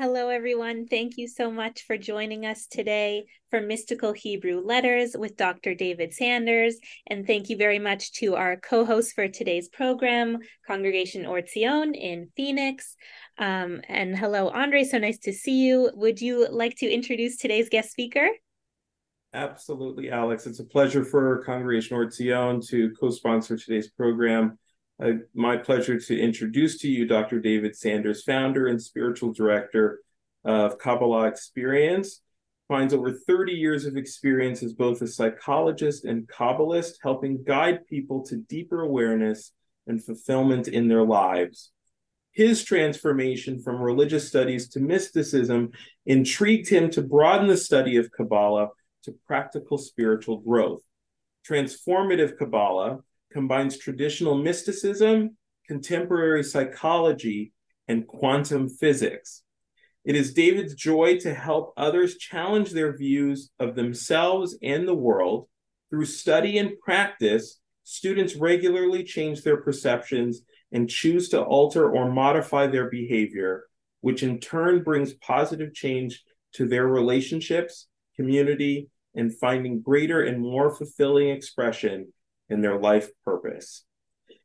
Hello, everyone. Thank you so much for joining us today for Mystical Hebrew Letters with Dr. David Sanders. And thank you very much to our co host for today's program, Congregation Or Tzion in Phoenix. Um, and hello, Andre. So nice to see you. Would you like to introduce today's guest speaker? Absolutely, Alex. It's a pleasure for Congregation Or Tzion to co sponsor today's program. Uh, my pleasure to introduce to you Dr. David Sanders, founder and spiritual director of Kabbalah Experience. Finds over 30 years of experience as both a psychologist and Kabbalist, helping guide people to deeper awareness and fulfillment in their lives. His transformation from religious studies to mysticism intrigued him to broaden the study of Kabbalah to practical spiritual growth. Transformative Kabbalah combines traditional mysticism, contemporary psychology, and quantum physics. It is David's joy to help others challenge their views of themselves and the world. Through study and practice, students regularly change their perceptions and choose to alter or modify their behavior, which in turn brings positive change to their relationships, community, and finding greater and more fulfilling expression in their life purpose.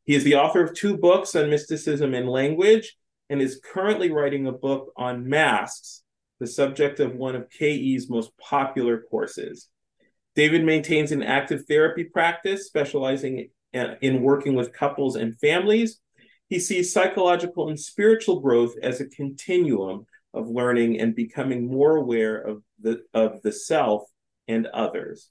He is the author of two books on mysticism and language and is currently writing a book on masks, the subject of one of KE's most popular courses. David maintains an active therapy practice specializing in working with couples and families. He sees psychological and spiritual growth as a continuum of learning and becoming more aware of the, of the self and others.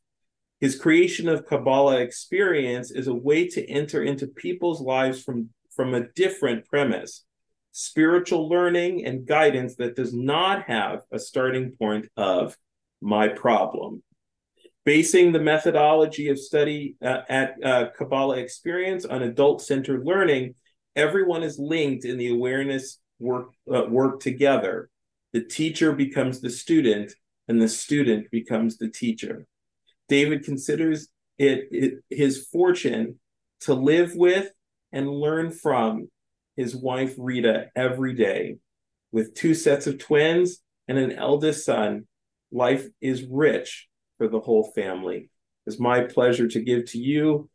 His creation of Kabbalah experience is a way to enter into people's lives from, from a different premise spiritual learning and guidance that does not have a starting point of my problem. Basing the methodology of study uh, at uh, Kabbalah experience on adult centered learning, everyone is linked in the awareness work, uh, work together. The teacher becomes the student, and the student becomes the teacher. David considers it, it his fortune to live with and learn from his wife Rita every day. With two sets of twins and an eldest son, life is rich for the whole family. It's my pleasure to give to you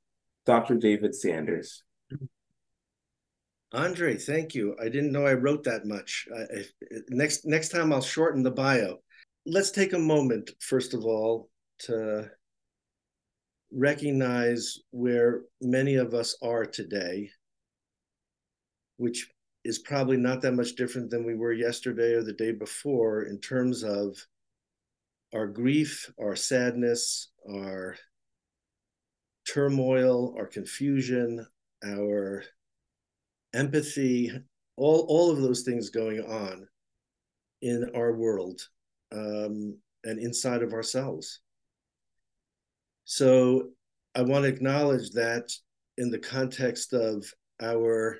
Dr. David Sanders. Andre, thank you. I didn't know I wrote that much. Uh, next next time I'll shorten the bio. Let's take a moment first of all to recognize where many of us are today, which is probably not that much different than we were yesterday or the day before in terms of our grief, our sadness, our turmoil, our confusion, our empathy, all, all of those things going on in our world um, and inside of ourselves. So I want to acknowledge that in the context of our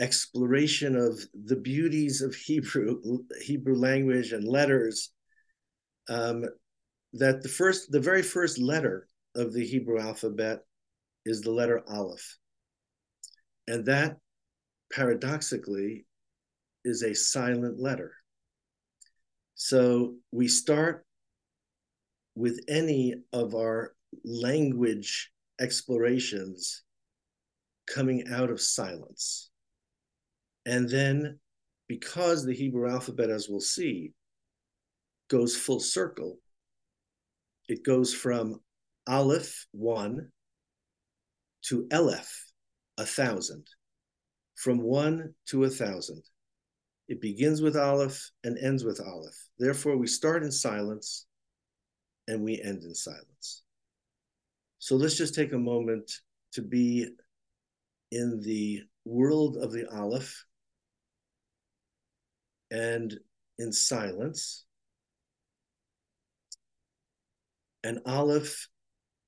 exploration of the beauties of Hebrew, Hebrew language and letters, um, that the first, the very first letter of the Hebrew alphabet is the letter Aleph. And that paradoxically is a silent letter. So we start with any of our language explorations coming out of silence. And then, because the Hebrew alphabet, as we'll see, goes full circle, it goes from Aleph, one, to Aleph, a thousand, from one to a thousand. It begins with Aleph and ends with Aleph. Therefore, we start in silence and we end in silence. So let's just take a moment to be in the world of the Aleph and in silence. And Aleph,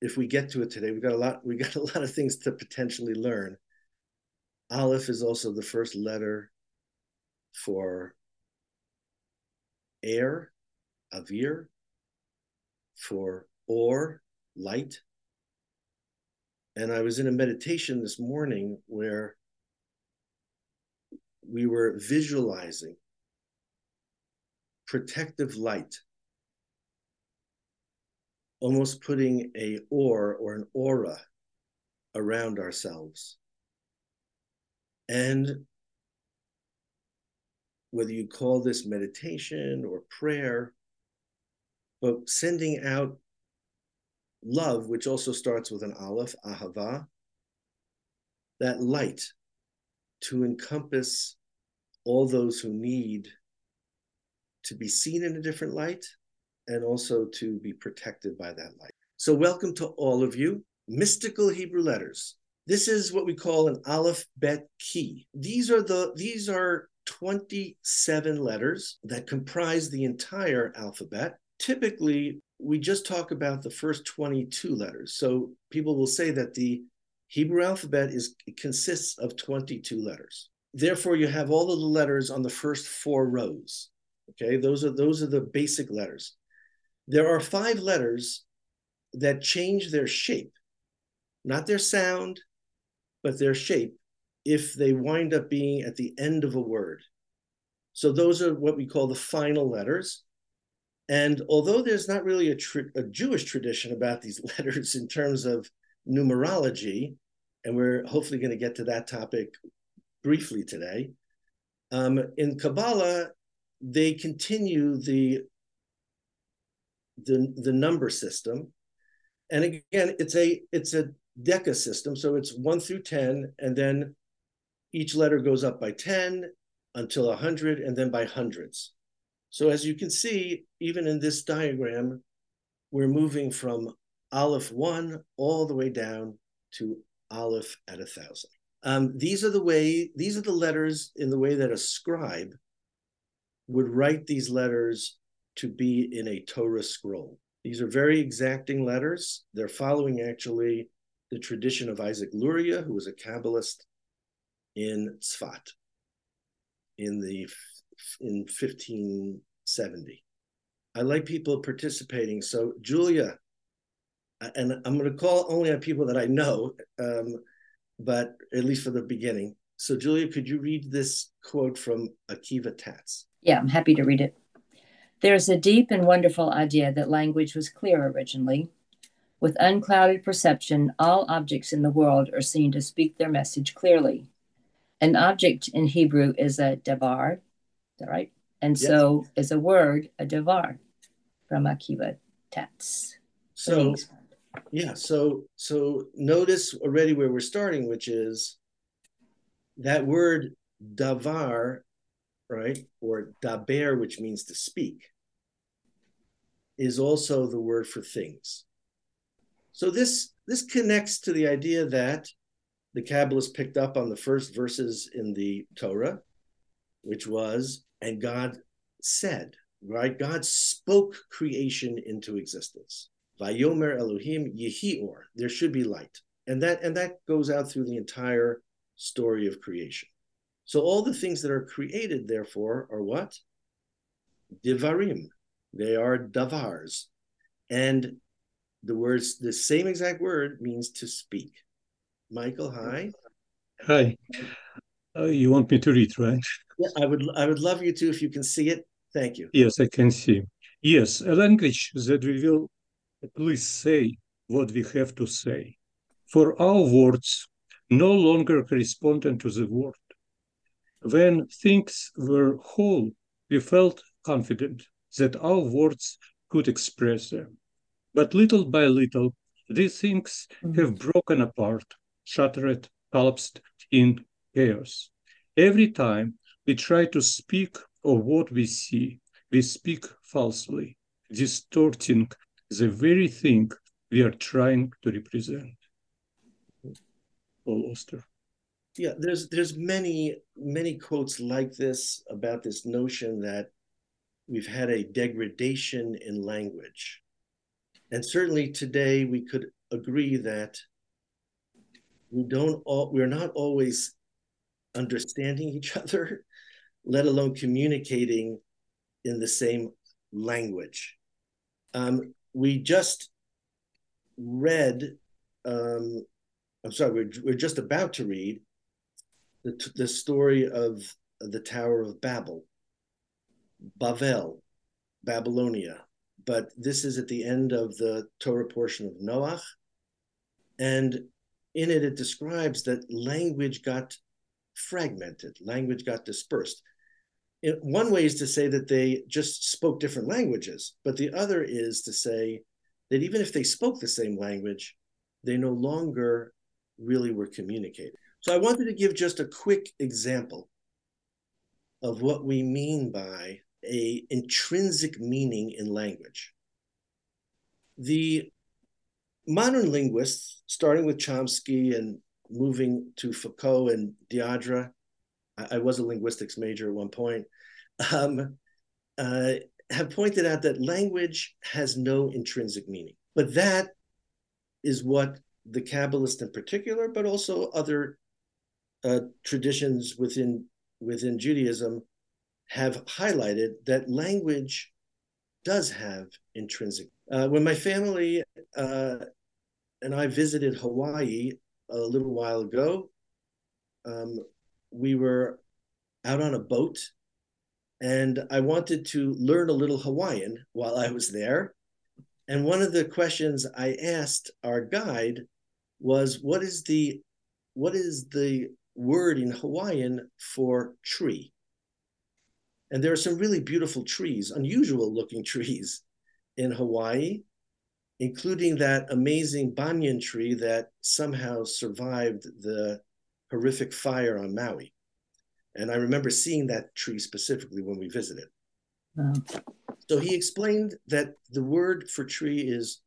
if we get to it today, we got a lot, we got a lot of things to potentially learn. Aleph is also the first letter for air, avir, for or, light. And I was in a meditation this morning where we were visualizing protective light, almost putting a or or an aura around ourselves. And whether you call this meditation or prayer, but sending out love, which also starts with an aleph, ahava, that light to encompass all those who need to be seen in a different light and also to be protected by that light. So, welcome to all of you. Mystical Hebrew letters. This is what we call an aleph bet key. These are the these are 27 letters that comprise the entire alphabet. Typically, we just talk about the first 22 letters. So people will say that the Hebrew alphabet is consists of 22 letters. Therefore, you have all of the letters on the first four rows. Okay, those are those are the basic letters. There are five letters that change their shape, not their sound, but their shape if they wind up being at the end of a word. So those are what we call the final letters. And although there's not really a, tr- a Jewish tradition about these letters in terms of numerology, and we're hopefully going to get to that topic briefly today, um, in Kabbalah, they continue the, the, the number system. And again, it's a it's a deca system. So it's one through 10, and then each letter goes up by 10 until 100 and then by hundreds. So as you can see, even in this diagram, we're moving from Aleph 1 all the way down to Aleph at a thousand. Um, these are the way, these are the letters in the way that a scribe would write these letters to be in a Torah scroll. These are very exacting letters. They're following actually the tradition of Isaac Luria, who was a Kabbalist in Tzfat in the in 1570. I like people participating. So Julia, and I'm going to call only on people that I know, um, but at least for the beginning. So Julia, could you read this quote from Akiva Tatz? Yeah, I'm happy to read it. There is a deep and wonderful idea that language was clear originally. With unclouded perception, all objects in the world are seen to speak their message clearly. An object in Hebrew is a that right? And yes. so is a word, a davar, from Akiva Tatz. So, yeah, so so notice already where we're starting, which is that word davar, right, or daber, which means to speak, is also the word for things. So this this connects to the idea that the Kabbalists picked up on the first verses in the Torah, which was, and God said, right? God spoke creation into existence. Vayomer Elohim Yehi Or. There should be light. And that and that goes out through the entire story of creation. So all the things that are created, therefore, are what? Divarim. They are davars. And the words, the same exact word means to speak. Michael, hi. Hi. Uh, you want me to read, right? Yeah, I would. I would love you to if you can see it. Thank you. Yes, I can see. Yes, a language that we will at least say what we have to say. For our words no longer correspondent to the word. When things were whole, we felt confident that our words could express them. But little by little, these things have broken apart shattered, collapsed in chaos. Every time we try to speak of what we see, we speak falsely, distorting the very thing we are trying to represent. Paul Auster. Yeah, there's there's many many quotes like this about this notion that we've had a degradation in language. And certainly today we could agree that we don't all we're not always understanding each other, let alone communicating in the same language. Um, we just read, um, I'm sorry, we're, we're just about to read the, the story of the Tower of Babel, Bavel, Babylonia. But this is at the end of the Torah portion of Noach. And in it, it describes that language got fragmented, language got dispersed. It, one way is to say that they just spoke different languages, but the other is to say that even if they spoke the same language, they no longer really were communicating. So I wanted to give just a quick example of what we mean by a intrinsic meaning in language. The modern linguists, starting with Chomsky and moving to Foucault and Derrida, I, I was a linguistics major at one point, um, uh, have pointed out that language has no intrinsic meaning. But that is what the Kabbalist in particular, but also other uh, traditions within within Judaism have highlighted that language does have intrinsic. Uh, when my family uh, and I visited Hawaii a little while ago, um, we were out on a boat, and I wanted to learn a little Hawaiian while I was there. And one of the questions I asked our guide was, "What is the what is the word in Hawaiian for tree. And there are some really beautiful trees, unusual looking trees in Hawaii, including that amazing banyan tree that somehow survived the horrific fire on Maui. And I remember seeing that tree specifically when we visited. Wow. So he explained that the word for tree is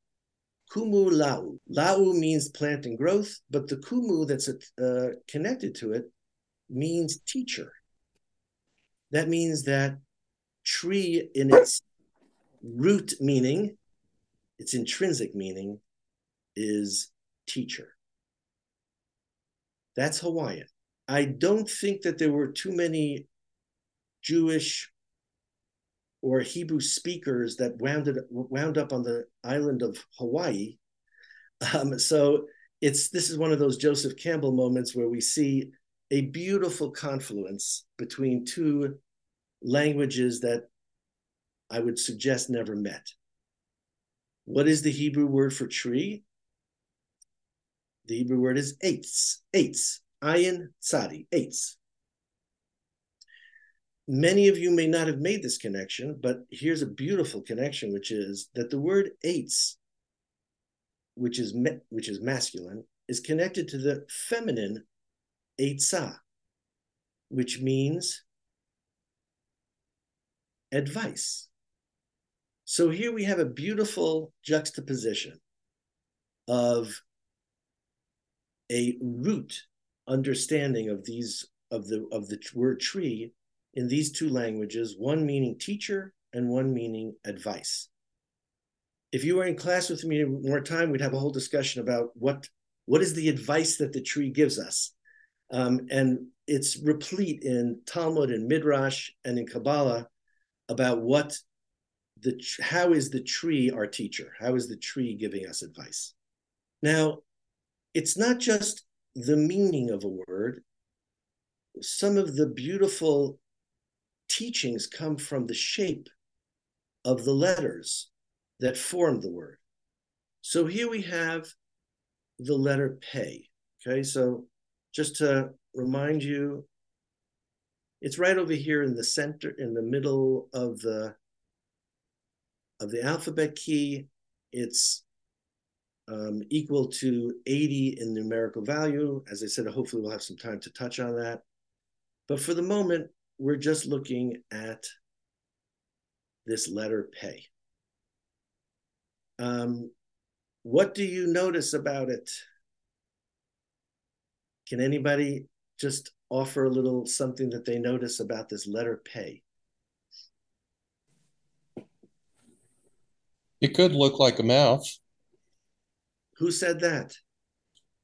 Kumu lau. Lau means plant and growth, but the kumu that's uh, connected to it means teacher. That means that tree in its root meaning, its intrinsic meaning, is teacher. That's Hawaiian. I don't think that there were too many Jewish or Hebrew speakers that wound, it, wound up on the island of Hawaii. Um, so it's this is one of those Joseph Campbell moments where we see a beautiful confluence between two languages that I would suggest never met. What is the Hebrew word for tree? The Hebrew word is eitz, eitz, ayin tzadi, eitz. Many of you may not have made this connection, but here's a beautiful connection, which is that the word eitz, which is which is masculine, is connected to the feminine eitzah, which means advice. So here we have a beautiful juxtaposition of a root understanding of these of the of the word tree in these two languages, one meaning teacher and one meaning advice. If you were in class with me more time, we'd have a whole discussion about what, what is the advice that the tree gives us. Um, and it's replete in Talmud and Midrash and in Kabbalah about what the how is the tree our teacher? How is the tree giving us advice? Now, it's not just the meaning of a word. Some of the beautiful teachings come from the shape of the letters that form the word. So here we have the letter pay. Okay, so just to remind you, it's right over here in the center, in the middle of the of the alphabet key. It's um, equal to 80 in numerical value. As I said, hopefully we'll have some time to touch on that. But for the moment, we're just looking at this letter pay. Um, what do you notice about it? Can anybody just offer a little something that they notice about this letter pay? It could look like a mouth. Who said that?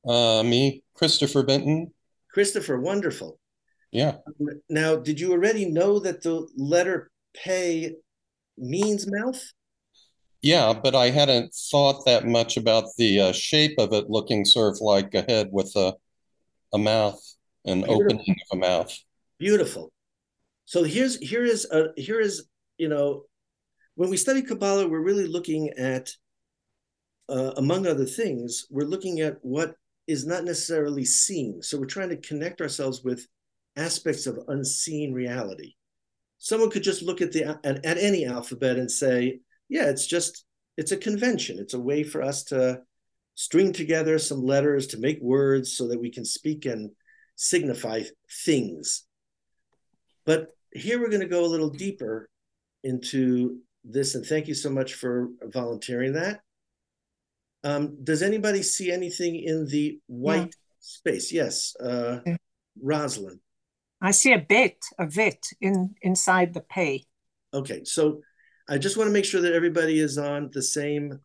Uh, me, Christopher Benton. Christopher, wonderful. Yeah. Now, did you already know that the letter pay means mouth? Yeah, but I hadn't thought that much about the uh, shape of it looking sort of like a head with a, a mouth, an Beautiful. opening of a mouth. Beautiful. So here's here is a here is you know when we study Kabbalah, we're really looking at uh, among other things, we're looking at what is not necessarily seen. So we're trying to connect ourselves with aspects of unseen reality. Someone could just look at the at, at any alphabet and say, yeah, it's just it's a convention. It's a way for us to string together some letters to make words so that we can speak and signify things. But here we're going to go a little deeper into this, and thank you so much for volunteering that. Um, does anybody see anything in the white Yeah. space? Yes, uh, Yeah. Rosalind. I see a bit, a vit in inside the pay. Okay, so I just want to make sure that everybody is on the same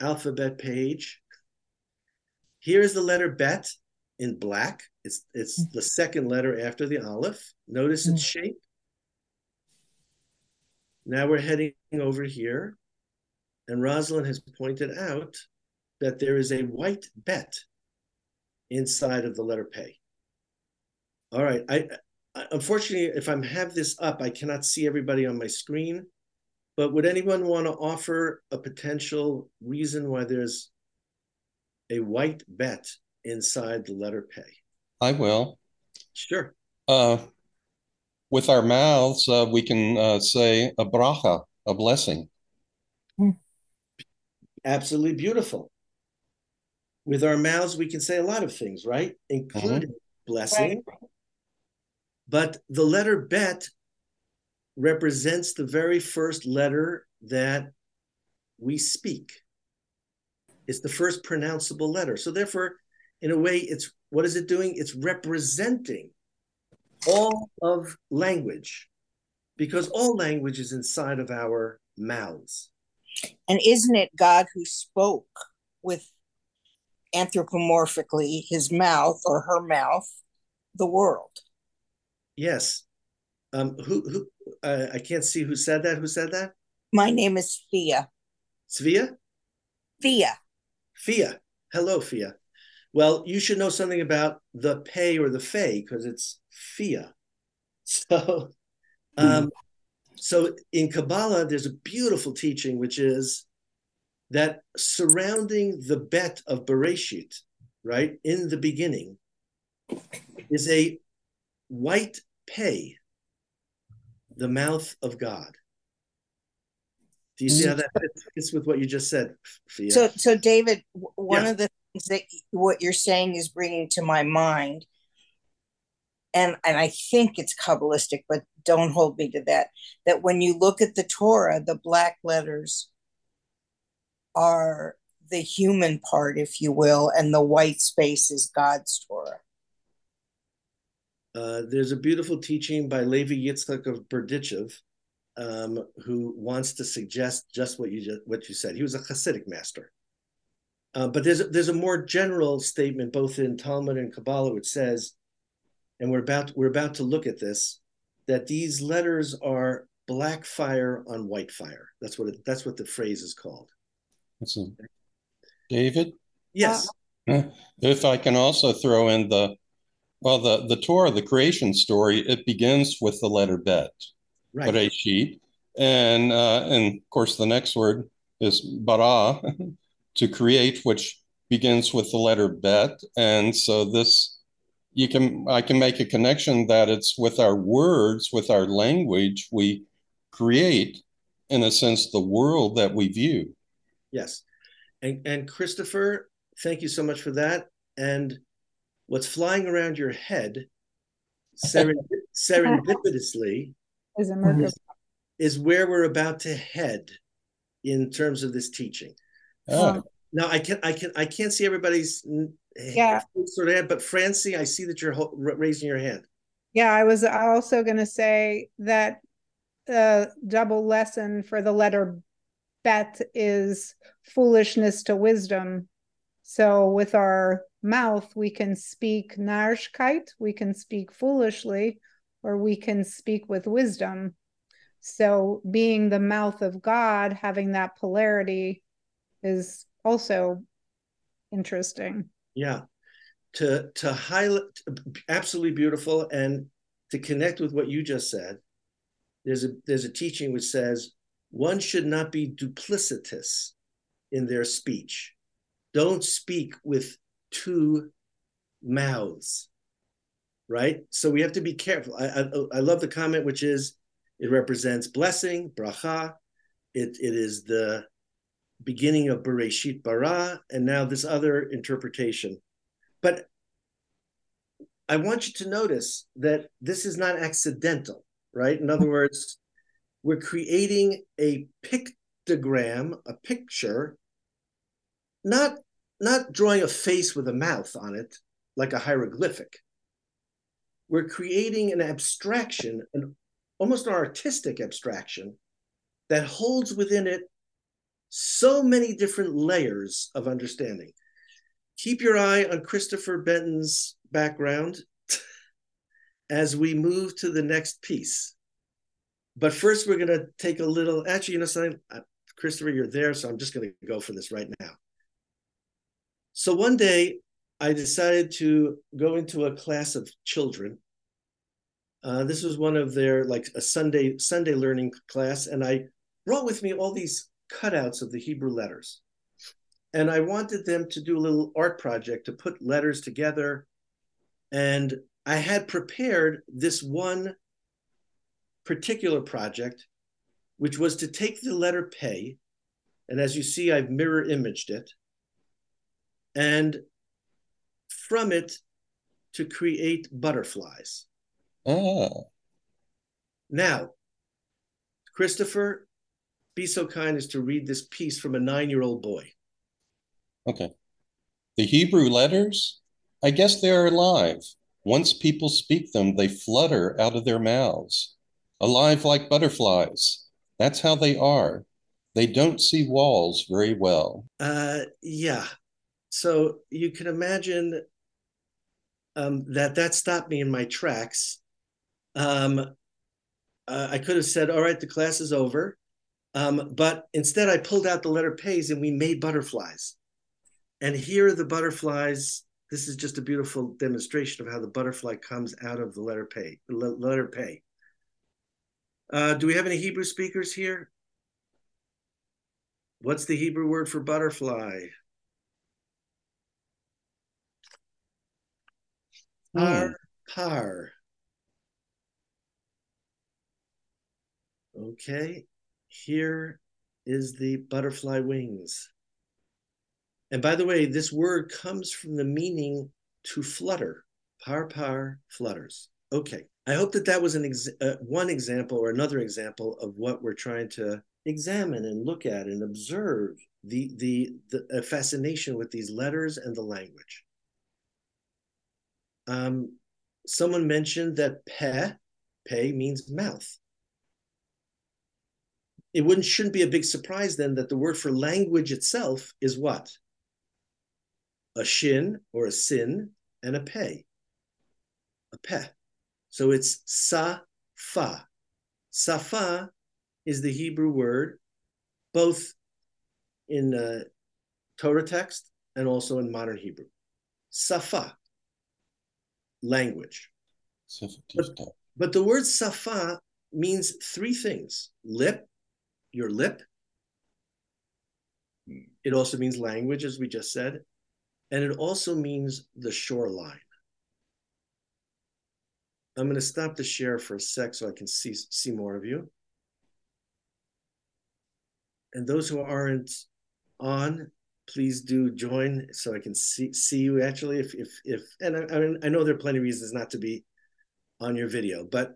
alphabet page. Here is the letter bet in black. It's it's the second letter after the aleph. Notice its shape. Now we're heading over here, and Rosalind has pointed out that there is a white bet inside of the letter pay. All right, I, I unfortunately, if I'm have this up, I cannot see everybody on my screen. But would anyone want to offer a potential reason why there's a white bet inside the letter pay? I will. Sure. Uh, with our mouths, uh, we can uh, say a bracha, a blessing. Absolutely beautiful. With our mouths, we can say a lot of things, right? Including blessing. But the letter bet represents the very first letter that we speak. It's the first pronounceable letter. So therefore, in a way, it's what is it doing? It's representing all of language because all language is inside of our mouths. And isn't it God who spoke with anthropomorphically his mouth or her mouth, the world? Yes. Um, who who uh, I can't see who said that. Who said that? My name is Thea. Svia? Thea. Fia. Hello, Fia. Well, you should know something about the pay or the fey because it's Fia. So, um, so in Kabbalah, there's a beautiful teaching which is that surrounding the bet of Bereshit, right in the beginning, is a white pay, the mouth of God. Do you see how that fits, with what you just said, Fia? So, so David, one of the things that what you're saying is bringing to my mind, and and I think it's kabbalistic, but don't hold me to that. That when you look at the Torah, the black letters are the human part, if you will, and the white space is God's Torah. Uh, there's a beautiful teaching by Levi Yitzchak of Berdichev, um, who wants to suggest just what you just, what you said. He was a Hasidic master, uh, but there's there's a more general statement both in Talmud and Kabbalah which says, and we're about we're about to look at this, that these letters are black fire on white fire. That's what it, that's what the phrase is called. That's a- David, Yes. if I can also throw in the, well, the, the Torah, the creation story, it begins with the letter bet, right. Bereshit. And, uh, and of course, the next word is bara, to create, which begins with the letter bet. And so this, you can, I can make a connection that it's with our words, with our language, we create, in a sense, the world that we view. Yes. And and Christopher, thank you so much for that. And what's flying around your head serendip- serendipitously Is a is where we're about to head in terms of this teaching. Oh, Now I can I can I can't see everybody's Yeah. sort of but Francie, I see that you're raising your hand. Yeah, I was also going to say that the double lesson for the letter bet is foolishness to wisdom. So with our mouth, we can speak narishkeit, we can speak foolishly, or we can speak with wisdom. So, being the mouth of God, having that polarity is also interesting. Yeah. To to highlight absolutely beautiful and to connect with what you just said, there's a there's a teaching which says one should not be duplicitous in their speech. Don't speak with two mouths, right? So we have to be careful. I, I, I love the comment, which is it represents blessing, bracha. It, it is the beginning of Bereshit bara, and now this other interpretation. But I want you to notice that this is not accidental, right? In other words, we're creating a pictogram, a picture, not not drawing a face with a mouth on it like a hieroglyphic. We're creating an abstraction, an almost an artistic abstraction that holds within it so many different layers of understanding. Keep your eye on Christopher Benton's background as we move to the next piece. But first, we're going to take a little. Actually, you know something, Christopher, you're there, so I'm just going to go for this right now. So one day, I decided to go into a class of children. Uh, this was one of their like a Sunday Sunday learning class, and I brought with me all these cutouts of the Hebrew letters. And I wanted them to do a little art project to put letters together. And I had prepared this one particular project, which was to take the letter pay, and as you see, I've mirror imaged it, and from it to create butterflies. Oh. Now, Christopher, be so kind as to read this piece from a nine year old boy. Okay. The Hebrew letters? I guess they are alive. Once people speak them, they flutter out of their mouths alive like butterflies. That's how they are. They don't see walls very well. Uh, yeah. So you can imagine um, that that stopped me in my tracks. Um, uh, I could have said, "All right, the class is over," um, but instead, I pulled out the letter pays and we made butterflies. And here are the butterflies. This is just a beautiful demonstration of how the butterfly comes out of the letter pay. Letter pay. Uh, do we have any Hebrew speakers here? What's the Hebrew word for butterfly? Par, par. Okay, here is the butterfly wings. And by the way, this word comes from the meaning to flutter. Par, par, flutters. Okay. I hope that that was an ex- uh, one example or another example of what we're trying to examine and look at and observe the the, the fascination with these letters and the language. Um, someone mentioned that pe, pe means mouth. It wouldn't shouldn't be a big surprise then that the word for language itself is what? A shin or a sin and a pe. A pe. So it's safa. Safa is the Hebrew word, both in uh, Torah text and also in modern Hebrew. Safa, language. But, but the word safa means three things lip, your lip. It also means language, as we just said. And it also means the shoreline. I'm going to stop the share for a sec so I can see see more of you. And those who aren't on, please do join so I can see see you actually. If if if and I, I, know there are plenty of reasons not to be on your video, but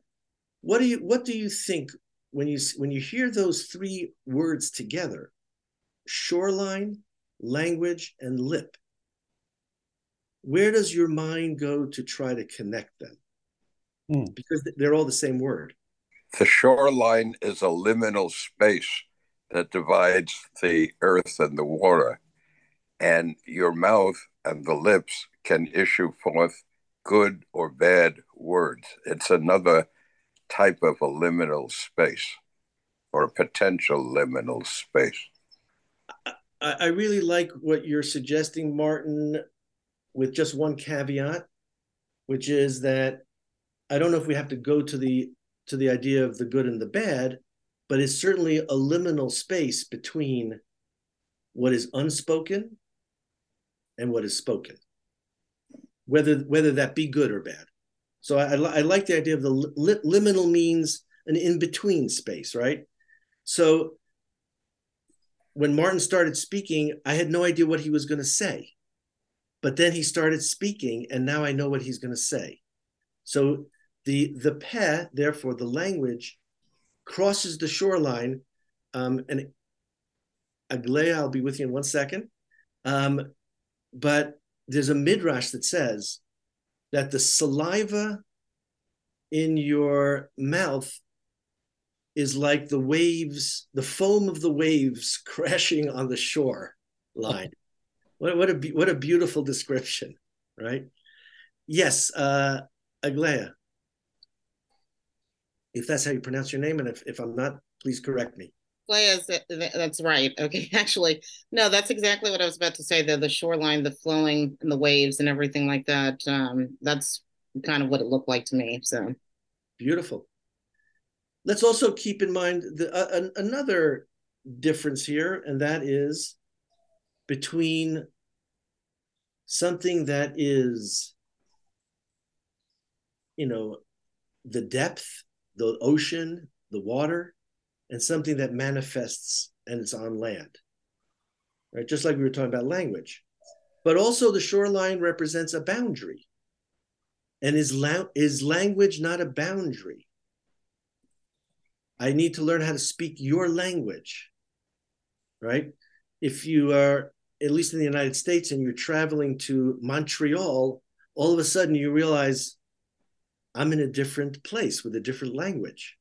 what do you what do you think when you when you hear those three words together? Shoreline, language, and lip. Where does your mind go to try to connect them? Hmm. because they're all the same word. The shoreline is a liminal space that divides the earth and the water, and your mouth and the lips can issue forth good or bad words. It's another type of a liminal space or a potential liminal space. I, I really like what you're suggesting, Martin, with just one caveat, which is that I don't know if we have to go to the to the idea of the good and the bad, but it's certainly a liminal space between what is unspoken and what is spoken, whether whether that be good or bad. So I, I like the idea of the li- liminal means an in between space, right? So when Martin started speaking, I had no idea what he was going to say. But then he started speaking, and now I know what he's going to say. So the the peh, therefore the language, crosses the shoreline. Um, and Aglaya, I'll be with you in one second. Um, but there's a midrash that says that the saliva in your mouth is like the waves, the foam of the waves crashing on the shore line. what, what a what a beautiful description, right? Yes, uh, Aglaya. If that's how you pronounce your name, and if, if I'm not, please correct me. That's right. Okay, actually, no, that's exactly what I was about to say. The the shoreline, the flowing, and the waves, and everything like that. Um, that's kind of what it looked like to me. So beautiful let's also keep in mind the, uh, another difference here, and that is between something that is, you know, the depth, the ocean, the water, and something that manifests and it's on land. Right? Just like we were talking about language. But also the shoreline represents a boundary. And is, la- is language not a boundary? I need to learn how to speak your language, right? If you are, at least in the United States, and you're traveling to Montreal, all of a sudden you realize I'm in a different place with a different language.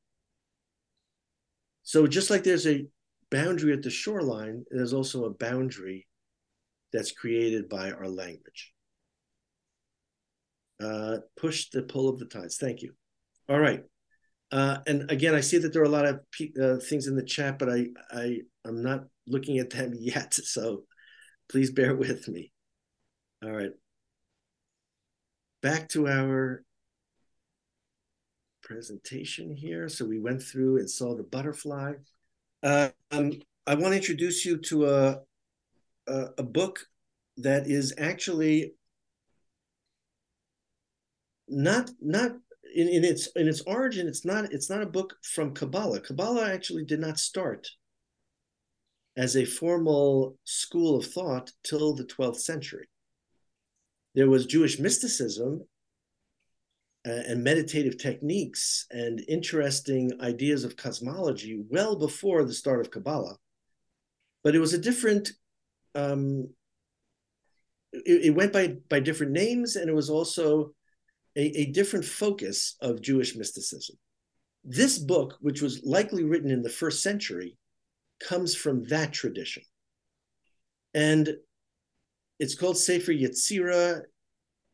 So just like there's a boundary at the shoreline, there's also a boundary that's created by our language. Uh, push the pull of the tides. Thank you. All right. Uh, and again, I see that there are a lot of uh, things in the chat, but I, I, I'm not looking at them yet. So please bear with me. All right. Back to our presentation here. So we went through and saw the butterfly. Uh, um, I want to introduce you to a, a, a book that is actually not not in, in its in its origin, it's not it's not a book from Kabbalah. Kabbalah actually did not start as a formal school of thought till the 12th century. There was Jewish mysticism and meditative techniques and interesting ideas of cosmology well before the start of Kabbalah, but it was a different. Um, it, it went by by different names, and it was also a, a different focus of Jewish mysticism. This book, which was likely written in the first century, comes from that tradition. And it's called Sefer Yetzirah.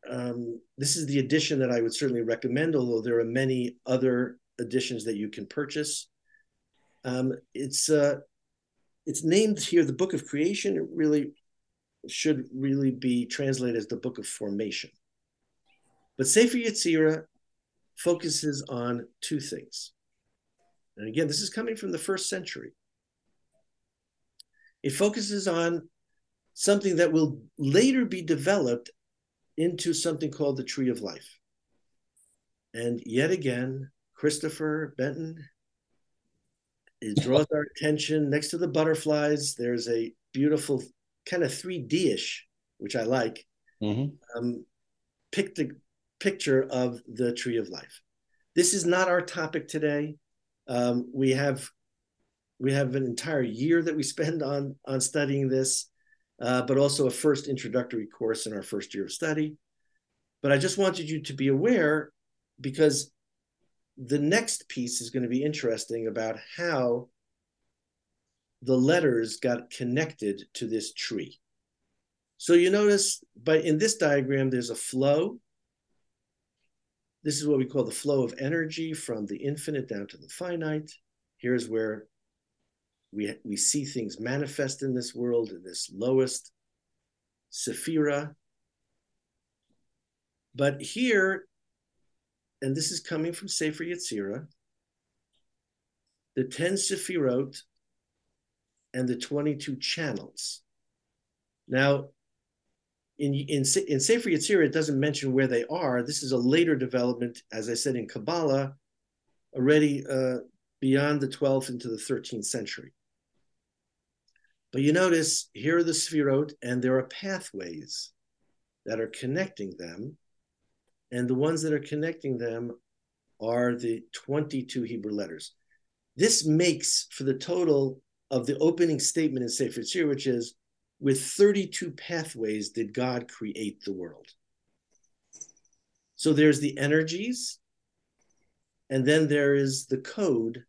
Um, this is the edition that I would certainly recommend, although there are many other editions that you can purchase. Um, it's uh, it's named here the Book of Creation. It really should really be translated as the Book of Formation. But Sefer Yetzirah focuses on two things. And again, this is coming from the first century. It focuses on something that will later be developed into something called the Tree of Life. And yet again, Christopher Benton it draws our attention next to the butterflies. There's a beautiful kind of 3D ish, which I like. Mm-hmm. Um, picture, picture of the tree of life. This is not our topic today. Um, we have we have an entire year that we spend on on studying this, uh, but also a first introductory course in our first year of study. But I just wanted you to be aware because the next piece is going to be interesting about how the letters got connected to this tree. So you notice, but in this diagram, there's a flow. This is what we call the flow of energy from the infinite down to the finite. Here's where we, we see things manifest in this world, in this lowest sephira. But here, and this is coming from Sefer Yetzirah, the 10 sephirot and the 22 channels. Now, in, in, in Sefer Yetzirah, it doesn't mention where they are. This is a later development, as I said, in Kabbalah, already uh, beyond the 12th into the 13th century. But you notice here are the Sfirot, and there are pathways that are connecting them. And the ones that are connecting them are the 22 Hebrew letters. This makes for the total of the opening statement in Sefer Yetzirah, which is with 32 pathways did God create the world. So there's the energies, and then there is the code,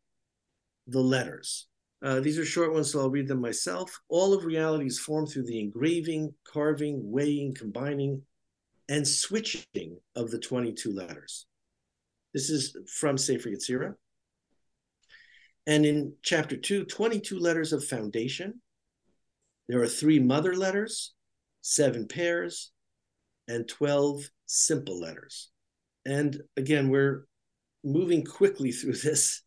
the letters. Uh, these are short ones, so I'll read them myself. All of reality is formed through the engraving, carving, weighing, combining, and switching of the 22 letters. This is from Sefer Yetzirah. And in chapter 2, 22 letters of foundation, there are three mother letters, seven pairs, and 12 simple letters. And again, we're moving quickly through this.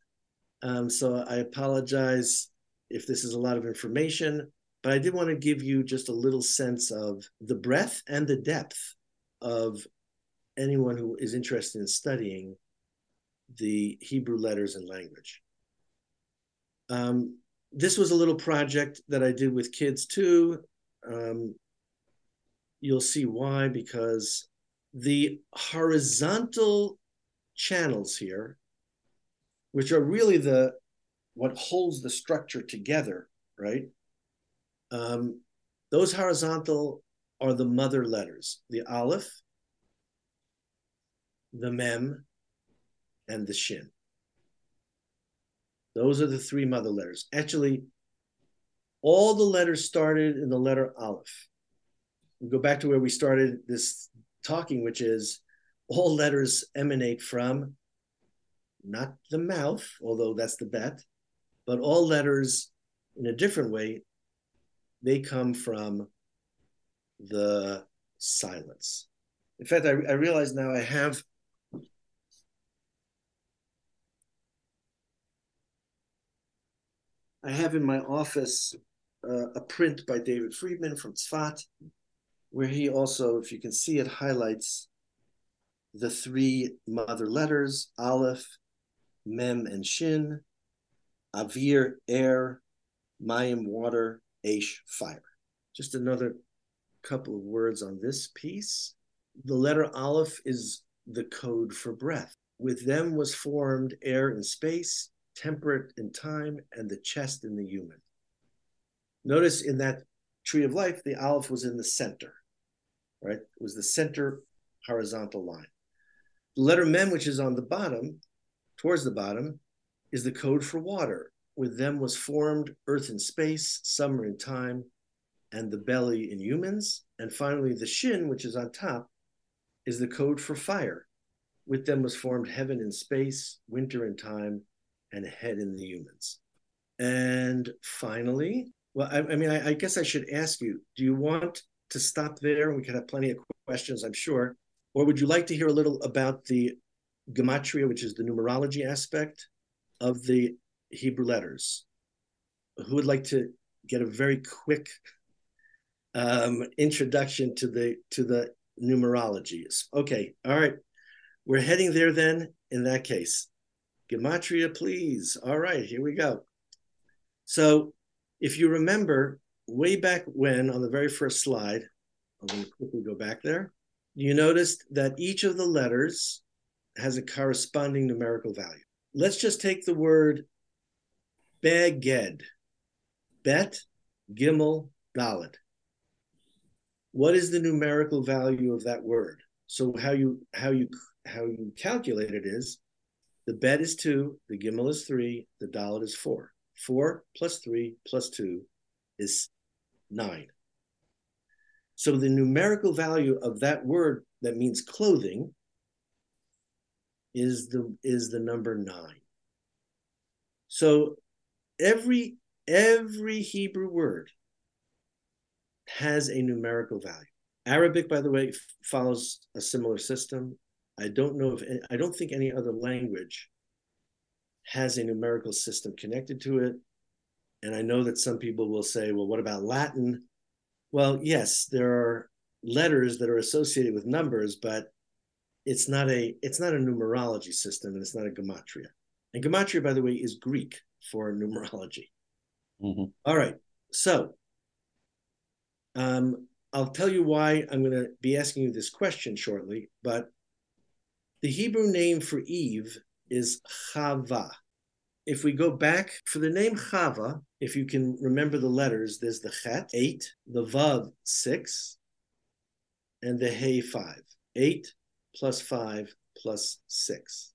Um, so I apologize if this is a lot of information, but I did want to give you just a little sense of the breadth and the depth of anyone who is interested in studying the Hebrew letters and language. Um, this was a little project that I did with kids too. Um, you'll see why, because the horizontal channels here, which are really the what holds the structure together, right? Um, those horizontal are the mother letters, the aleph, the mem, and the shin. Those are the three mother letters. Actually, all the letters started in the letter Aleph. We go back to where we started this talking, which is all letters emanate from not the mouth, although that's the bet, but all letters in a different way, they come from the silence. In fact, I, I realize now I have I have in my office uh, a print by David Friedman from Tzfat, where he also, if you can see it, highlights the three mother letters Aleph, Mem, and Shin, Avir, air, Mayim, water, Aish, fire. Just another couple of words on this piece. The letter Aleph is the code for breath. With them was formed air and space, temperate in time, and the chest in the human. Notice in that tree of life, the aleph was in the center, right? It was the center horizontal line. The letter mem, which is on the bottom, towards the bottom, is the code for water. With them was formed earth and space, summer and time, and the belly in humans. And finally, the shin, which is on top, is the code for fire. With them was formed heaven and space, winter and time, and head in the humans. And finally, well, I, I mean, I, I, guess I should ask you do you want to stop there? We could have plenty of questions, I'm sure. Or would you like to hear a little about the gematria, which is the numerology aspect of the Hebrew letters? Who would like to get a very quick um, introduction to the to the numerologies? Okay, all right, we're heading there then. In that case, Gematria, please. All right, here we go. So if you remember way back when on the very first slide, I'm going to quickly go back there, you noticed that each of the letters has a corresponding numerical value. Let's just take the word beged, bet, gimel, dalet. What is the numerical value of that word? So how you how you how you calculate it is the bet is two, the gimel is three, the dalet is four. Four plus three plus two is nine. So the numerical value of that word that means clothing is the is the number nine. So every every Hebrew word has a numerical value. Arabic, by the way, follows a similar system. I don't know if I don't think any other language has a numerical system connected to it. And I know that some people will say, well, what about Latin? Well, yes, there are letters that are associated with numbers, but it's not a it's not a numerology system and it's not a gematria. And gematria, by the way, is Greek for numerology. Mm-hmm. All right. So um, I'll tell you why I'm going to be asking you this question shortly, but the Hebrew name for Eve is Chava. If we go back for the name Chava, if you can remember the letters, there's the Chet, eight, the Vav, six, and the Hey, five. Eight plus five plus six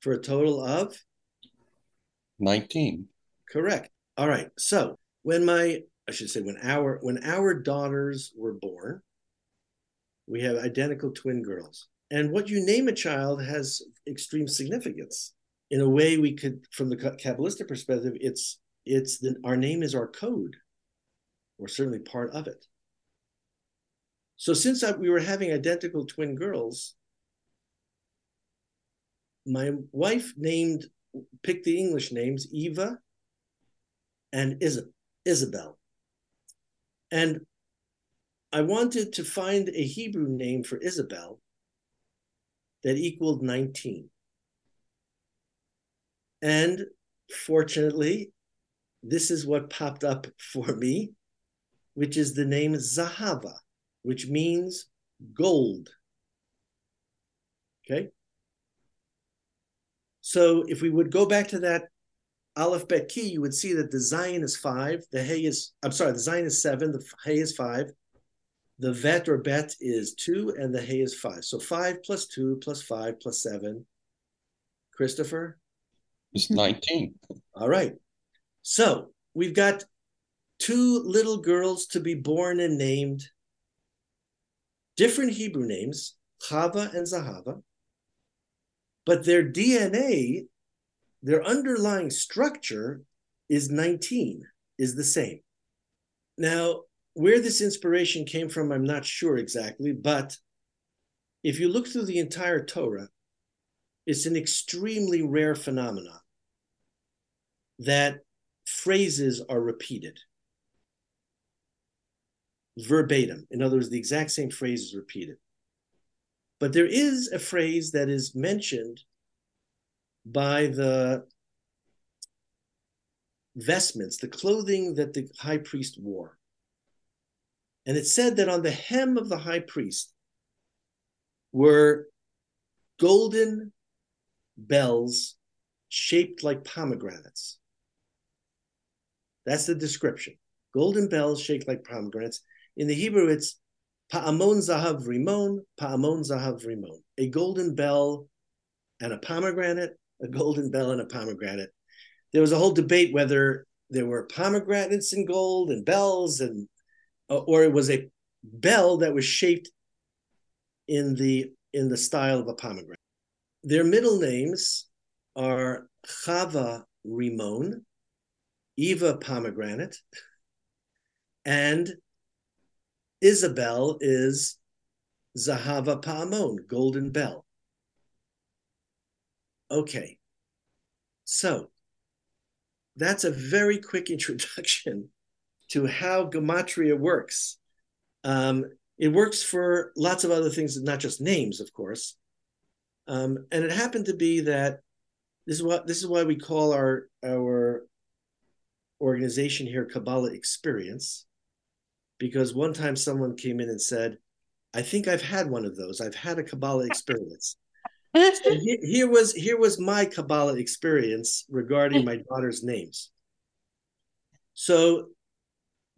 for a total of 19. Correct. All right. So when my I should say when our when our daughters were born, we have identical twin girls. And what you name a child has extreme significance. In a way, we could, from the Kabbalistic perspective, it's it's the, our name is our code, or certainly part of it. So since I, we were having identical twin girls, my wife named picked the English names Eva and Isabel. And I wanted to find a Hebrew name for Isabel that equaled 19. And fortunately, this is what popped up for me, which is the name Zahava, which means gold. Okay. So if we would go back to that Aleph Bet Key, you would see that the Zayin is five, the Hey is, I'm sorry, the Zayin is seven, the Hey is five, the Vet or Bet is two, and the Hey is five. So five plus two plus five plus seven. Christopher? It's 19. All right. So we've got two little girls to be born and named, different Hebrew names, Chava and Zahava, but their DNA their underlying structure is 19, is the same. Now, where this inspiration came from, I'm not sure exactly, but if you look through the entire Torah, it's an extremely rare phenomenon that phrases are repeated verbatim. In other words, the exact same phrase is repeated. But there is a phrase that is mentioned by the vestments, the clothing that the high priest wore. And it said that on the hem of the high priest were golden bells shaped like pomegranates. That's the description. Golden bells shaped like pomegranates. In the Hebrew, it's pa'amon zahav rimon, pa'amon zahav rimon. A golden bell and a pomegranate a golden bell and a pomegranate. There was a whole debate whether there were pomegranates in gold and bells, and uh, or it was a bell that was shaped in the in the style of a pomegranate. Their middle names are Chava Rimon, Eva Pomegranate, and Isabel is Zahava Pa'amon, Golden Bell. Okay. So that's a very quick introduction to how Gematria works. Um, it works for lots of other things, not just names, of course. Um, and it happened to be that this is what this is why we call our our organization here Kabbalah Experience, because one time someone came in and said, "I think I've had one of those. I've had a Kabbalah experience." so here, here was here was my Kabbalah experience regarding my daughter's names. So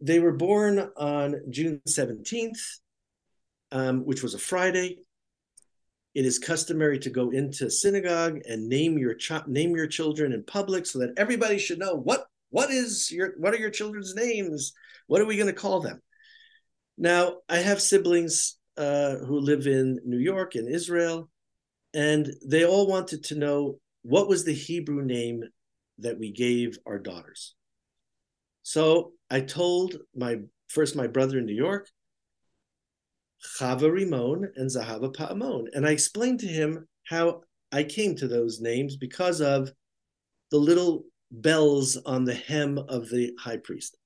they were born on June 17th, um, which was a Friday. It is customary to go into synagogue and name your ch- name your children in public so that everybody should know what what is your what are your children's names? What are we going to call them? Now, I have siblings uh, who live in New York and Israel, and they all wanted to know what was the Hebrew name that we gave our daughters. So I told my first my brother in New York, Chava Rimon and Zahava Pa'amon. And I explained to him how I came to those names because of the little bells on the hem of the high priest.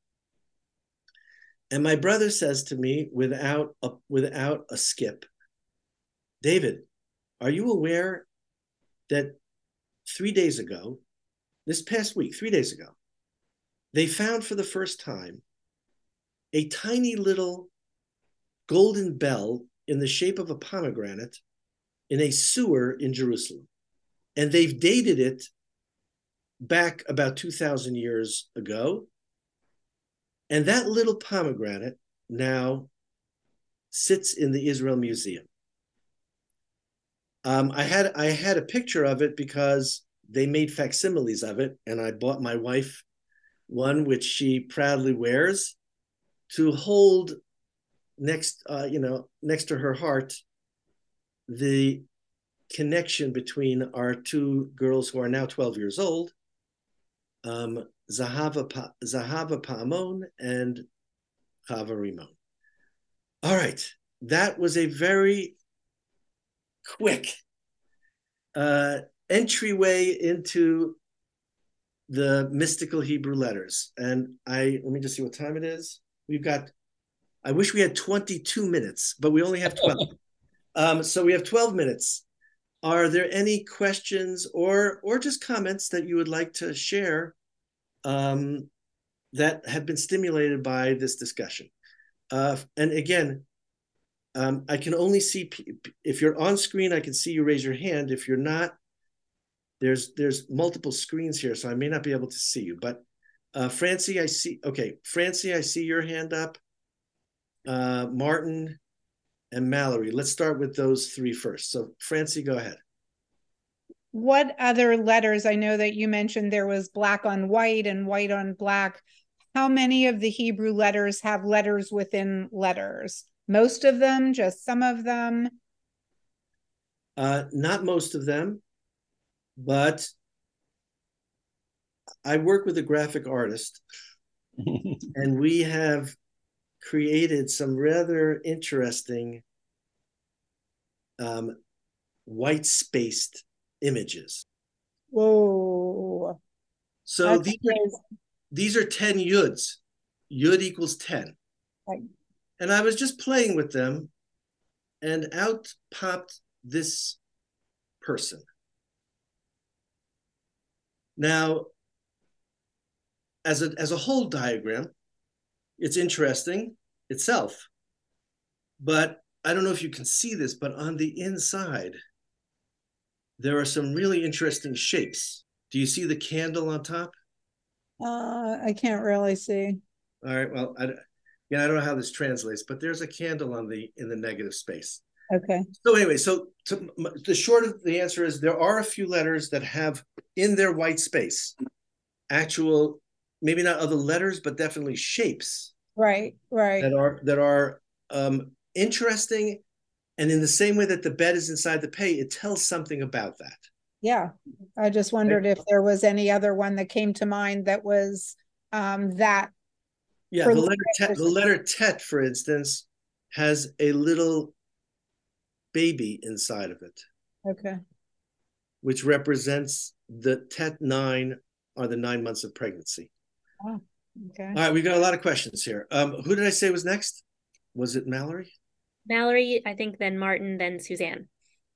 And my brother says to me without a, without a skip, David, are you aware that three days ago, this past week, three days ago, they found for the first time a tiny little golden bell in the shape of a pomegranate in a sewer in Jerusalem. And they've dated it back about 2,000 years ago. And that little pomegranate now sits in the Israel Museum. Um, I had I had a picture of it because they made facsimiles of it, and I bought my wife one which she proudly wears to hold next, uh, you know, next to her heart, the connection between our two girls who are now 12 years old, um, Zahava, pa- Zahava Pa'amon and Chava Rimon. All right, that was a very quick uh, entryway into the mystical Hebrew letters. And I let me just see what time it is. We've got, I wish we had 22 minutes, but we only have 12. um, so we have 12 minutes. Are there any questions or or just comments that you would like to share um, that have been stimulated by this discussion? Uh, and again, um, I can only see if you're on screen. I can see you raise your hand. If you're not, there's there's multiple screens here, so I may not be able to see you. But uh, Francie, I see. Okay, Francie, I see your hand up. Uh, Martin and Mallory. Let's start with those three first. So, Francie, go ahead. What other letters? I know that you mentioned there was black on white and white on black. How many of the Hebrew letters have letters within letters? Most of them, just some of them? Uh, not most of them, but I work with a graphic artist, and we have created some rather interesting um, white spaced images. Whoa. So these are, these are 10 yuds. Yud equals 10. Right. And I was just playing with them, and out popped this person. Now, as a, as a whole diagram, it's interesting itself. But I don't know if you can see this, but on the inside, there are some really interesting shapes. Do you see the candle on top? Uh, I can't really see. All right. Well, I, yeah, I don't know how this translates, but there's a candle on the in the negative space. Okay. So anyway, so to, the short of the answer is there are a few letters that have in their white space actual, maybe not other letters, but definitely shapes. Right. Right. That are that are um, interesting, and in the same way that the bet is inside the pay, it tells something about that. Yeah, I just wondered if there was any other one that came to mind that was um, that. Yeah, the letter tet, the letter tet, for instance, has a little baby inside of it. Okay. Which represents the Tet nine are the nine months of pregnancy. Oh, okay. All right, we got a lot of questions here. Um, who did I say was next? Was it Mallory? Mallory, I think, then Martin, then Suzanne.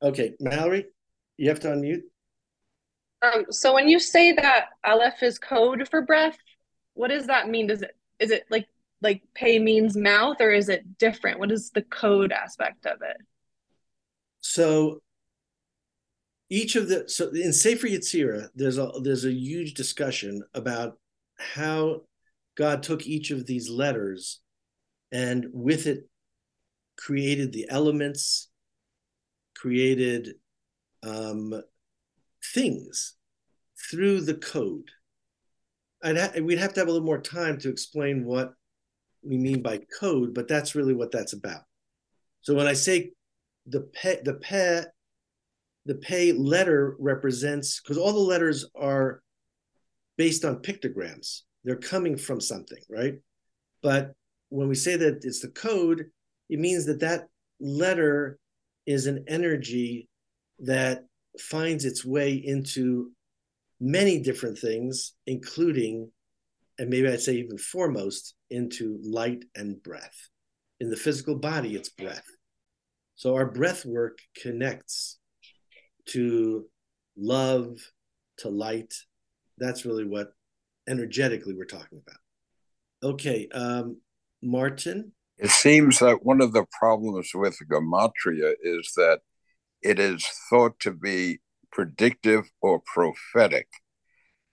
Okay, Mallory, you have to unmute. Um, so when you say that Aleph is code for breath, what does that mean? Does it is it like like pay means mouth or is it different? What is the code aspect of it? So each of the so in Sefer Yetzirah, there's a there's a huge discussion about how God took each of these letters and with it created the elements, created um, things through the code. I'd ha- we'd have to have a little more time to explain what we mean by code, but that's really what that's about. So when I say the pe, the pe, the pay letter represents because all the letters are based on pictograms. They're coming from something, right? But when we say that it's the code, it means that that letter is an energy that finds its way into many different things, including, and maybe I'd say even foremost, into light and breath. In the physical body, it's breath. So our breath work connects to love, to light. That's really what energetically we're talking about. Okay, um, Martin. It seems that one of the problems with gematria is that it is thought to be predictive or prophetic.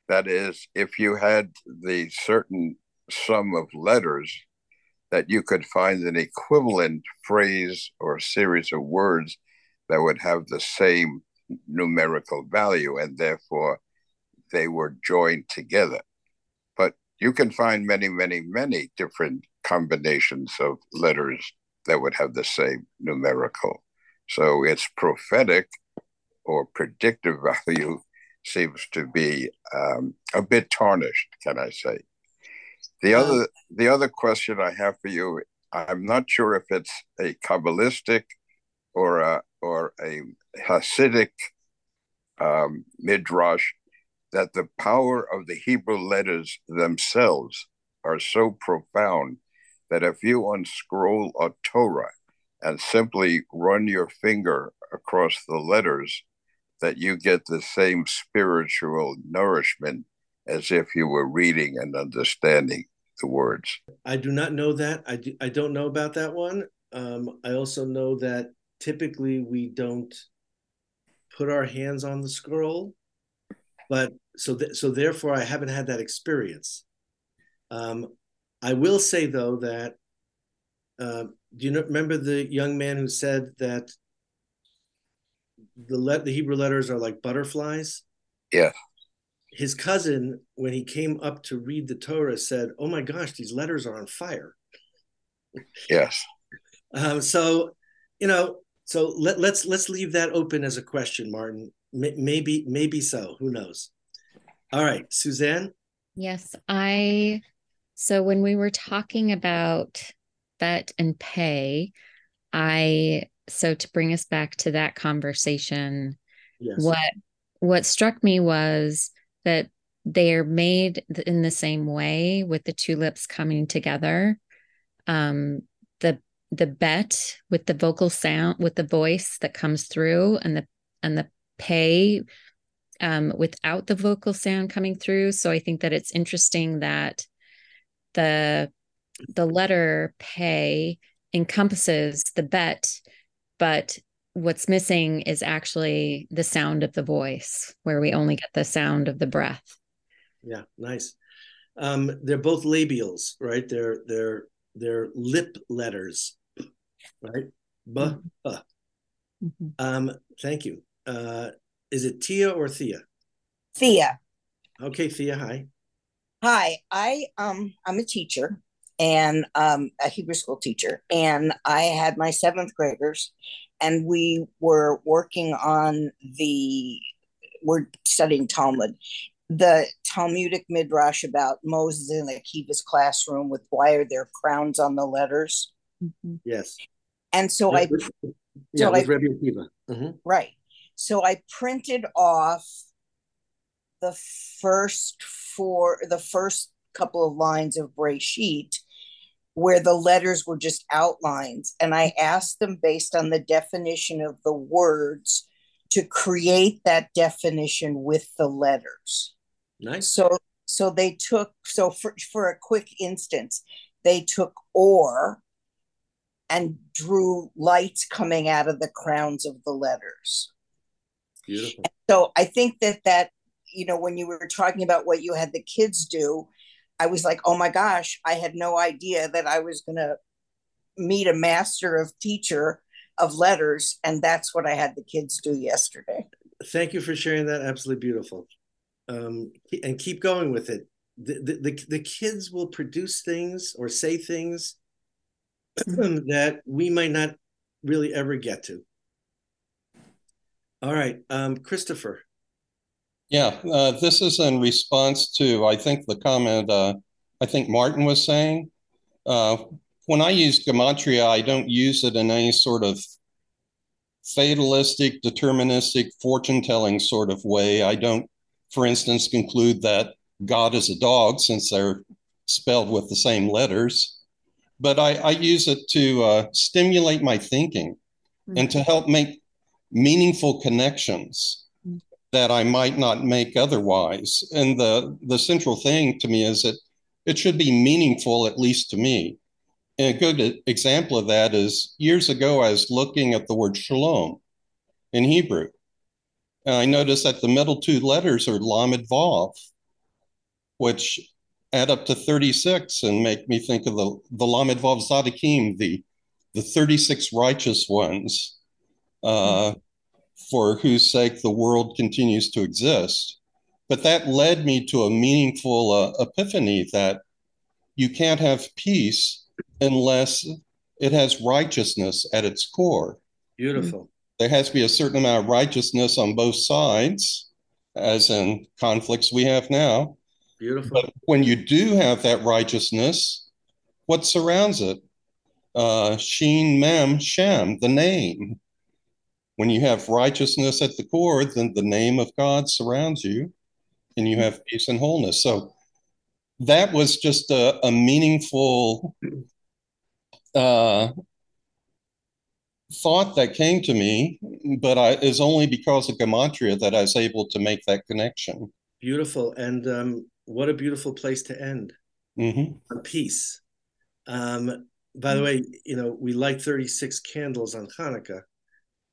That is, if you had the certain sum of letters, that you could find an equivalent phrase or series of words that would have the same numerical value, and therefore they were joined together. You can find many, many, many different combinations of letters that would have the same numerical. So its prophetic or predictive value seems to be um, a bit tarnished, can I say? The uh, other, the other question I have for you, I'm not sure if it's a kabbalistic or a or a Hasidic um, midrash that the power of the Hebrew letters themselves are so profound that if you unscroll a Torah and simply run your finger across the letters, that you get the same spiritual nourishment as if you were reading and understanding the words. I do not know that. I, do, I don't know about that one. Um, I also know that typically we don't put our hands on the scroll, but so th- so therefore I haven't had that experience. Um, I will say though that uh, do you remember the young man who said that the let the Hebrew letters are like butterflies? Yeah. His cousin, when he came up to read the Torah, said, "Oh my gosh, these letters are on fire." Yes. Um, so, you know, so let, let's let's leave that open as a question, Martin. Maybe maybe so. Who knows? All right, Suzanne. Yes, I. So when we were talking about bet and pay, I so to bring us back to that conversation, yes. what what struck me was that they're made in the same way with the two lips coming together. Um, the the bet with the vocal sound with the voice that comes through and the and the pay um, without the vocal sound coming through. So I think that it's interesting that the the letter pay encompasses the bet, but what's missing is actually the sound of the voice, where we only get the sound of the breath. Yeah, nice. Um, they're both labials, right? They're they're they're lip letters right? Buh, uh. Mm-hmm. Um, thank you. Uh, is it Tia or Thea? Thea. Okay, Thea. Hi. Hi. I um I'm a teacher and um a Hebrew school teacher, and I had my seventh graders, and we were working on the we're studying Talmud, the Talmudic midrash about Moses in the Akiva's classroom with why are there crowns on the letters? Yes. And so I, yeah, so I, mm-hmm. right. So I printed off the first four, the first couple of lines of Breshit where the letters were just outlines. And I asked them based on the definition of the words to create that definition with the letters. Nice. So so they took so for, for a quick instance, they took or and drew lights coming out of the crowns of the letters. Beautiful. So I think that that you know when you were talking about what you had the kids do, I was like, oh my gosh, I had no idea that I was going to meet a master of teacher of letters, and that's what I had the kids do yesterday. Thank you for sharing that. Absolutely beautiful. Um, and keep going with it. the, the, the, the kids will produce things or say things that we might not really ever get to. All right, um, Christopher. Yeah, uh, this is in response to, I think, the comment uh, I think Martin was saying. Uh, when I use gematria, I don't use it in any sort of fatalistic, deterministic, fortune telling sort of way. I don't, for instance, conclude that God is a dog since they're spelled with the same letters. But I, I use it to uh, stimulate my thinking mm-hmm. and to help make meaningful connections that I might not make otherwise. And the the central thing to me is that it should be meaningful, at least to me. And a good example of that is years ago, I was looking at the word shalom in Hebrew. And I noticed that the middle two letters are lamed vav, which add up to 36 and make me think of the, the lamed vav tzaddikim, the, the 36 righteous ones. Uh, for whose sake the world continues to exist. But that led me to a meaningful uh, epiphany that you can't have peace unless it has righteousness at its core. Beautiful. There has to be a certain amount of righteousness on both sides, as in conflicts we have now. Beautiful. But when you do have that righteousness, what surrounds it? Uh, Sheen Mem Shem, the name. When you have righteousness at the core, then the name of God surrounds you and you have peace and wholeness. So that was just a, a meaningful uh, thought that came to me, but I, is only because of Gematria that I was able to make that connection. Beautiful. And um, what a beautiful place to end mm-hmm. on peace. Um, by the way, you know, we light 36 candles on Hanukkah.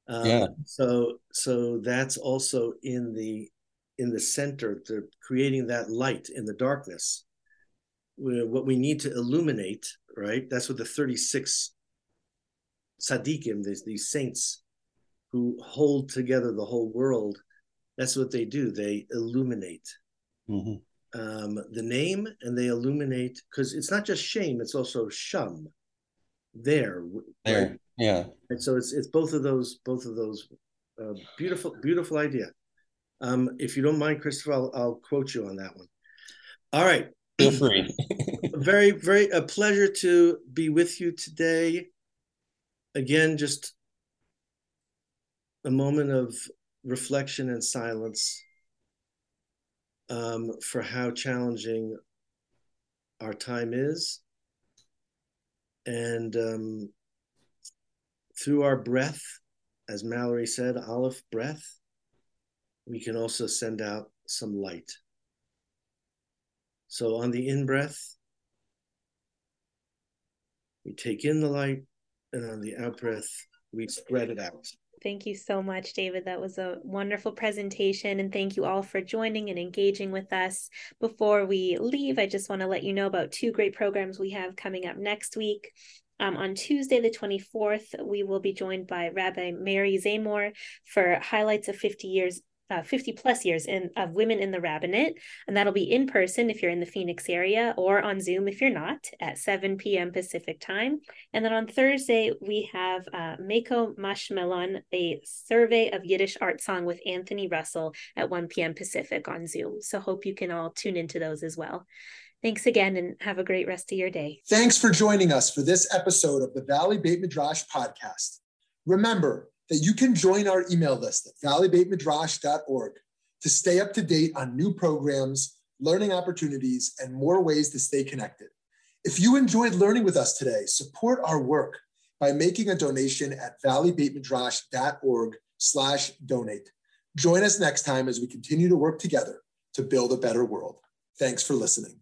Um, yeah. So so that's also in the in the center, to creating that light in the darkness. What we need to illuminate, right? That's what the 36 tzaddikim, these, these saints who hold together the whole world, that's what they do. They illuminate mm-hmm. um, the name and they illuminate, because it's not just shem, it's also shum, there. There. Right? Yeah. And so it's it's both of those both of those uh, beautiful beautiful idea. Um, if you don't mind, Christopher, I'll, I'll quote you on that one. All right. Feel free. very very a pleasure to be with you today. Again, just a moment of reflection and silence um, for how challenging our time is and um, through our breath, as Mallory said, Aleph breath, we can also send out some light. So on the in breath, we take in the light, and on the out breath, we spread it out. Thank you so much, David. That was a wonderful presentation. And thank you all for joining and engaging with us. Before we leave, I just want to let you know about two great programs we have coming up next week. Um, on Tuesday, the 24th, we will be joined by Rabbi Mary Zamore for highlights of 50 years uh, 50 plus years in, of women in the rabbinate. And that'll be in person if you're in the Phoenix area or on Zoom if you're not at 7 p.m. Pacific time. And then on Thursday, we have uh, Mako Mashmelon, a survey of Yiddish art song with Anthony Russell at 1 p.m. Pacific on Zoom. So hope you can all tune into those as well. Thanks again and have a great rest of your day. Thanks for joining us for this episode of the Valley Beit Midrash podcast. Remember that you can join our email list at valleybeitmidrash.org to stay up to date on new programs, learning opportunities, and more ways to stay connected. If you enjoyed learning with us today, support our work by making a donation at valleybeitmidrash.org slash donate. Join us next time as we continue to work together to build a better world. Thanks for listening.